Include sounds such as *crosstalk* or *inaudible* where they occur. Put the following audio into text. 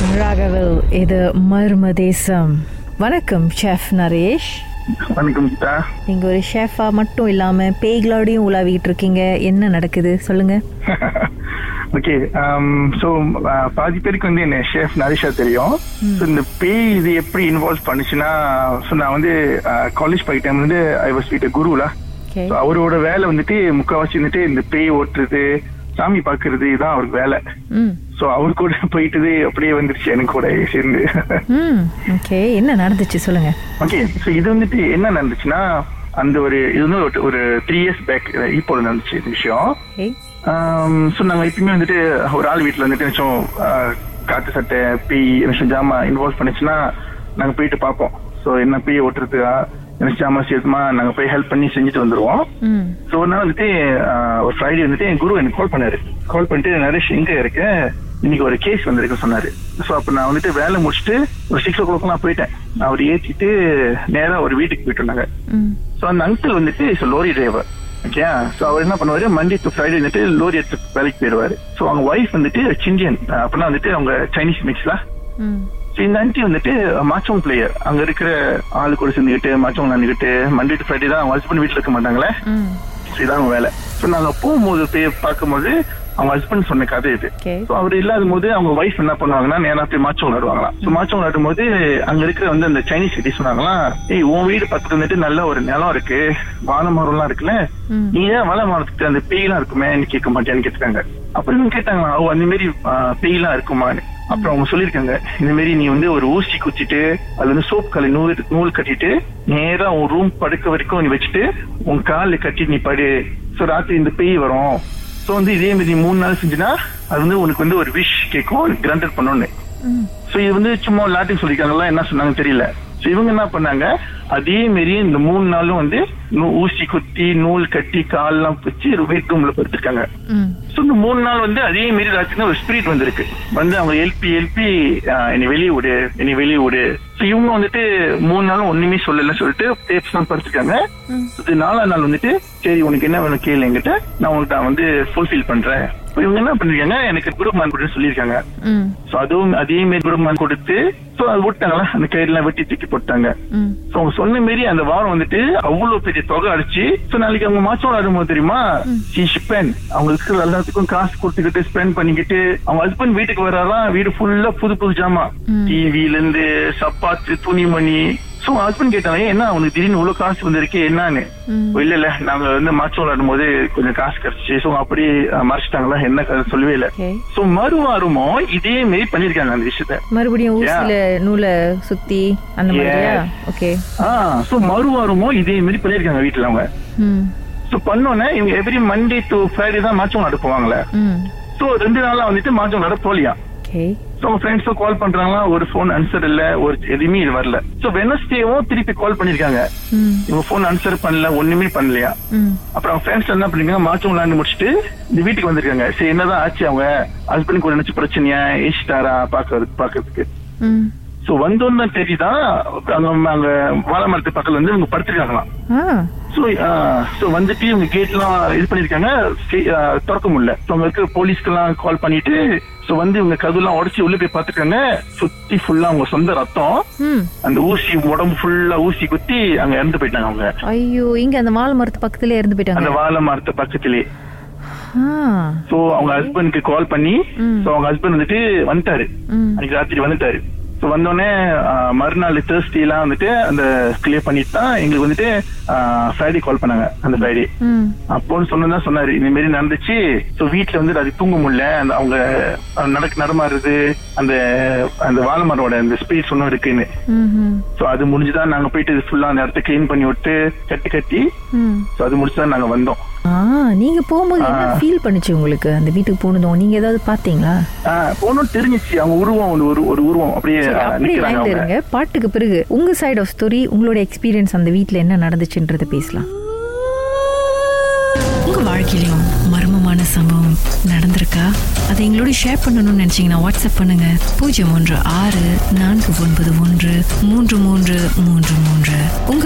ராகவல் இது மர்ம தேசம். வணக்கம் ஷெஃப் நரேஷ். வணக்கம் நீங்க ஒரு ஷெஃபா மட்டும் இல்லாம பேய்களோடையும் உலாவிட்டு இருக்கீங்க. என்ன நடக்குது? சொல்லுங்க. *laughs* ஓகே ஸோ பாதி பேருக்கு வந்து என்ன ஷெஃப் நரிஷா தெரியும். ஸோ இந்த பேய் இது எப்படி இன்வால்வ் பண்ணுச்சுன்னா ஸோ நான் வந்து காலேஜ் போய் டைம் வந்து ஐ வாஸ் வீட்டு குருலா ஸோ அவரோட வேலை வந்துட்டு முக்கால்வாசி வந்துட்டு இந்த பேய் ஓட்டுறது சாமி பார்க்கறது இதுதான் அவருக்கு வேலை. ஸோ அவர் கூட போயிட்டது அப்படியே வந்துருச்சு எனக்கு கூட சேர்ந்து. ஓகே என்ன நடந்துச்சு சொல்லுங்க. ஓகே ஸோ இது வந்துட்டு என்ன நடந்துச்சுன்னா அந்த ஒரு இது வந்து ஒரு- த்ரீ இயர்ஸ் பேக் இப்போ நடந்துச்சு இந்த விஷயம். ஓகே ஸோ நாங்கள் எப்பயுமே வந்துட்டு ஒரு ஆள் வீட்டில் வந்துட்டு நிச்சயம் காட்டு சட்டை பீ நிச்சயம் ஜாமா இன்வால்வ் பண்ணுச்சுன்னா நாங்கள் போயிட்டு பார்ப்போம். ஸோ என்ன பீ ஓட்டுறதுக்கா ஜாமா சேர்த்துமா நாங்கள் போய் ஹெல்ப் பண்ணி செஞ்சுட்டு வந்துருவோம். ஸோ ஒரு நாள் வந்துட்டு ஒரு ஃப்ரைடே வந்துட்டு என் குரு எனக்கு கால் பண்ணாரு. கால் பண்ணிட்டு நரேஷ் எங்க இருக்க? இன்னைக்கு ஒரு கேஸ் வந்திருக்கு சொன்னாரு. ஸோ அப்போ நான் வந்துட்டு வேலை முடிச்சுட்டு ஒரு சிக்ஸ் ஓ கிளாக் நான் போயிட்டேன் அவர் ஏற்றிட்டு நேரா ஒரு வீட்டுக்கு போயிட்டு இருந்தாங்க. ஸோ அந்த அங்கிள் வந்துட்டு லோரி டிரைவர் ஓகே ஸோ அவர் என்ன பண்ணுவாரு? மண்டே டு ஃப்ரைடே வந்துட்டு லோரி எடுத்து வேலைக்கு போயிடுவாரு ஸோ அவங்க ஒய்ஃப் வந்துட்டு சிண்டியன் அப்படின்னா வந்துட்டு அவங்க சைனீஸ் மிக்ஸ்ல ம். ஸோ இந்த ஆண்டி வந்துட்டு மாச்சோங் பிளேயர் அங்க இருக்கிற ஆளு கூட சேர்ந்துக்கிட்டு மாச்சோங் நடந்துக்கிட்டு மண்டே டு ஃப்ரைடே தான் அவங்க ஹஸ்பண்ட் வீட்டில் இருக்க மாட்டாங்களே. ஸோ இதான் அவங்க வேலை. ஸோ நாங்க போகும்போது போய் பார்க்கும்போது அவங்க ஹஸ்பண்ட் சொன்ன கதை இது. ஸோ அவர் இல்லாத போது அவங்க ஒய்ஃப் என்ன பண்ணுவாங்கன்னா நேரா போய் மாச்சம் விளையாடுவாங்களாம். ஸோ மாச்சம் விளையாடும் போது அங்க இருக்கிற வந்து அந்த சைனீஸ் சிட்டி சொன்னாங்களாம் ஏய் உன் வீடு பக்கத்துல வந்துட்டு நல்ல ஒரு நிலம் இருக்கு வாழை மரம்லாம் இருக்குல்ல ம். நீ ஏன் வாழை மரத்துக்கு அந்த பேய்லாம் இருக்குமே கேட்க மாட்டேன்னு கேட்டாங்க அப்புறம் கேட்டாங்களா ஓ அந்த மாதிரி பேய்லாம் இருக்குமான்னு. அப்புறம் அவங்க சொல்லியிருக்காங்க இந்த மாதிரி நீ வந்து ஒரு ஊசி குத்திட்டு அது வந்து சோப் கலை நூல் நூல் கட்டிட்டு நேரா உன் ரூம் படுக்க வரைக்கும் நீ வச்சுட்டு உன் காலில் கட்டி நீ படு. ஸோ ராத்திரி இந்த பேய் வரும். ஸோ வந்து இதே மாதிரி மூணு நாள் செஞ்சுனா அது வந்து உனக்கு வந்து ஒரு விஷ் கேட்கும் கிராண்டட் பண்ணோன்னு ஸோ இது வந்து சும்மா லாட்டின் சொல்லிருக்காங்களா என்ன சொன்னாங்க தெரியல. இவங்க என்ன பண்ணாங்க? அதே மாரி இந்த மூணு நாளும் வந்து ஊசி குத்தி நூல் கட்டி கால்லாம் வச்சு வெயிட் ரூம்ல படுத்திருக்காங்க. ஸோ இந்த மூணு நாள் வந்து அதே மாரி ராத்திரி ஒரு ஸ்பிரிட் வந்திருக்கு. வந்து அவங்க எல்பி எல்பி என்னை வெளியே விடு என்னை வெளியே விடு. ஸோ இவங்க வந்துட்டு மூணு நாளும் ஒண்ணுமே சொல்லல சொல்லிட்டு டேப்ஸ் தான் படுத்திருக்காங்க. ம். இது நாலாம் நாள் வந்துட்டு சரி உனக்கு என்ன வேணும் கேளு என்கிட்ட. நான் நான் வந்து ஃபுல்ஃபில் பண்றேன். இவங்க என்ன பண்ணிருக்காங்க எனக்கு குரூப் மேன் கொடுன்னு சொல்லியிருக்காங்க. ஸோ அதுவும் அதே மாரி குரூப் மேன் கொடுத்து ஸோ அது விட்டாங்களா? அந்த கயிறுலாம் வெட்டி தூக்கி போட்டாங்க. ஸோ அவங்க சொன்ன மாரி அந்த வாரம் வந்துட்டு அவ்வளவு பெரிய தொகை அடிச்சு ஸோ நாளைக்கு அவங்க மாசம் விளையாடும்போது தெரியுமா? சி ஸ்பெண்ட் அவங்க இருக்கிற எல்லாத்துக்கும் காசு கொடுத்துக்கிட்டு ஸ்பெண்ட் பண்ணிக்கிட்டு அவங்க ஹஸ்பண்ட் வீட்டுக்கு வராதான் வீடு ஃபுல்லா புது புது ஜாமா. டிவில இருந்து சப்பாத்து துணிமணி ஸோ ஹஸ்பண்ட் கேட்டாங்க "ஏன், என்ன உனக்கு திடீர்னு இவ்வளவு காசு வந்திருக்கு என்னன்னு? ம். "ஓ, இல்ல இல்ல நாங்க வந்து மாச்சம் விளையாடும் போது கொஞ்சம் காசு கிடைச்சு ஸோ அப்படியே அஹ், மறைச்சிட்டாங்களா? என்ன சொல்லவே இல்லை. சோ மறுவாரமோ இதே மாரி பண்ணிருக்காங்க அந்த விஷயத்த. மறுபடியும் ஊசியில நூலை சுத்தி அந்த மாதிரியா. ஓகே ஆ சோ மறுவாரமோ இதே மாரி பண்ணிருக்காங்க வீட்டுல அவங்க. சோ பண்ணோன்னே இவங்க எவ்ரி மண்டே டு ஃப்ரைடே தான் மாச்சம் நடப்புவாங்களே சோ ரெண்டு நாளா வந்துட்டு மாச்சம் நட போலியா? ஓகே சோ ஃப்ரெண்ட்ஸும் கால் பண்றாங்களா? ஒரு ஃபோன் ஆன்சர் இல்ல. ஒரு எதுவுமே இது வரல. சோ வெனஸ்டேவும் திருப்பி கால் பண்ணிருக்காங்க. இவங்க ஃபோன் ஆன்சர் பண்ணல. ஒண்ணுமே பண்ணலையா? அப்புறம் அவங்க ஃப்ரெண்ட்ஸ் என்ன பண்ணிருக்காங்க? மாச்சம் விளையாண்டு முடிச்சுட்டு இந்த வீட்டுக்கு வந்திருக்காங்க. சரி என்னதான் ஆச்சு அவங்க? ஹஸ்பண்ட் கூட நினைச்சு பிரச்சனையா? ஏசிட்டாரா? பாக்குறதுக்கு பாக்குறதுக்கு சோ வந்தோன்னு தான் தெரியுதான் அங்க அங்க வாழை மரத்து பக்கத்துல வந்து இவங்க படுத்திருக்காங்களாம். சோ வந்துட்டு இவங்க கேட் எல்லாம் இது பண்ணிருக்காங்க ஆ, திறக்க முடியல. இருக்க போலீஸ்க்கு எல்லாம் கால் பண்ணிட்டு சோ வந்து இவங்க கதவுலாம் உடைச்சு உள்ள போய் பாத்துருக்காங்க சுத்தி ஃபுல்லா அவங்க சொந்த ரத்தம். அந்த ஊசி உடம்பு ஃபுல்லா ஊசி குத்தி அங்க இறந்து போயிட்டாங்க அவங்க. ஐயோ இங்க அந்த வாழை மரத்து பக்கத்துல இருந்து அந்த போயிட்டாங்க வாழை மரத்து பக்கத்திலே. ஆ. சோ அவங்க ஹஸ்பண்ட்க்கு கால் பண்ணி. சோ அவங்க ஹஸ்பண்ட் வந்துட்டு வந்துட்டாரு. அன்னைக்கு ராத்திரி வந்துட்டாரு. ஸோ வந்தோடனே மறுநாள் தேர்ஸ்டே எல்லாம் வந்துட்டு அந்த கிளியர் பண்ணிட்டு தான் எங்களுக்கு வந்துட்டு ஃப்ரைடே கால் பண்ணாங்க அந்த ஃப்ரைடே அப்போன்னு சொன்னதான் சொன்னாரு. இந்த மாதிரி நடந்துச்சு. ஸோ வீட்டுல வந்து அது தூங்க முடியல. அந்த அவங்க நடக்க நடமாடுறது அந்த அந்த வாழை மரோட அந்த ஸ்பீட் ஒன்றும் இருக்குன்னு. ஸோ அது முடிஞ்சுதான் நாங்க போயிட்டு ஃபுல்லா அந்த இடத்த கிளீன் பண்ணி விட்டு கட்டி கட்டி ஸோ அது முடிச்சுதான் நாங்க வந்தோம். நீங்க போகும்போது என்ன ஃபீல் பண்ணுச்சு உங்களுக்கு? அந்த வீட்டுக்கு போனதும் நீங்க ஏதாவது பாத்தீங்களா போனோம் தெரிஞ்சிச்சு. அவங்க உருவம் ஒரு ஒரு உருவம். அப்படியே அப்படியே லைன்ல இருங்க பாட்டுக்கு பிறகு உங்க சைடு ஆஃப் ஸ்டோரி உங்களோட எக்ஸ்பீரியன்ஸ் அந்த வீட்ல என்ன நடந்துச்சுன்றத பேசலாம். உங்க வாழ்க்கையிலும் மர்மமான சம்பவம் நடந்திருக்கா? அதை எங்களோட ஷேர் பண்ணணும்னு நினைச்சீங்கன்னா வாட்ஸ்அப் பண்ணுங்க. பூஜ்ஜியம் ஒன்று ஆறு நான்கு ஒன்பது ஒன்று மூன்று மூன்று மூன்று மூன்று. உங்க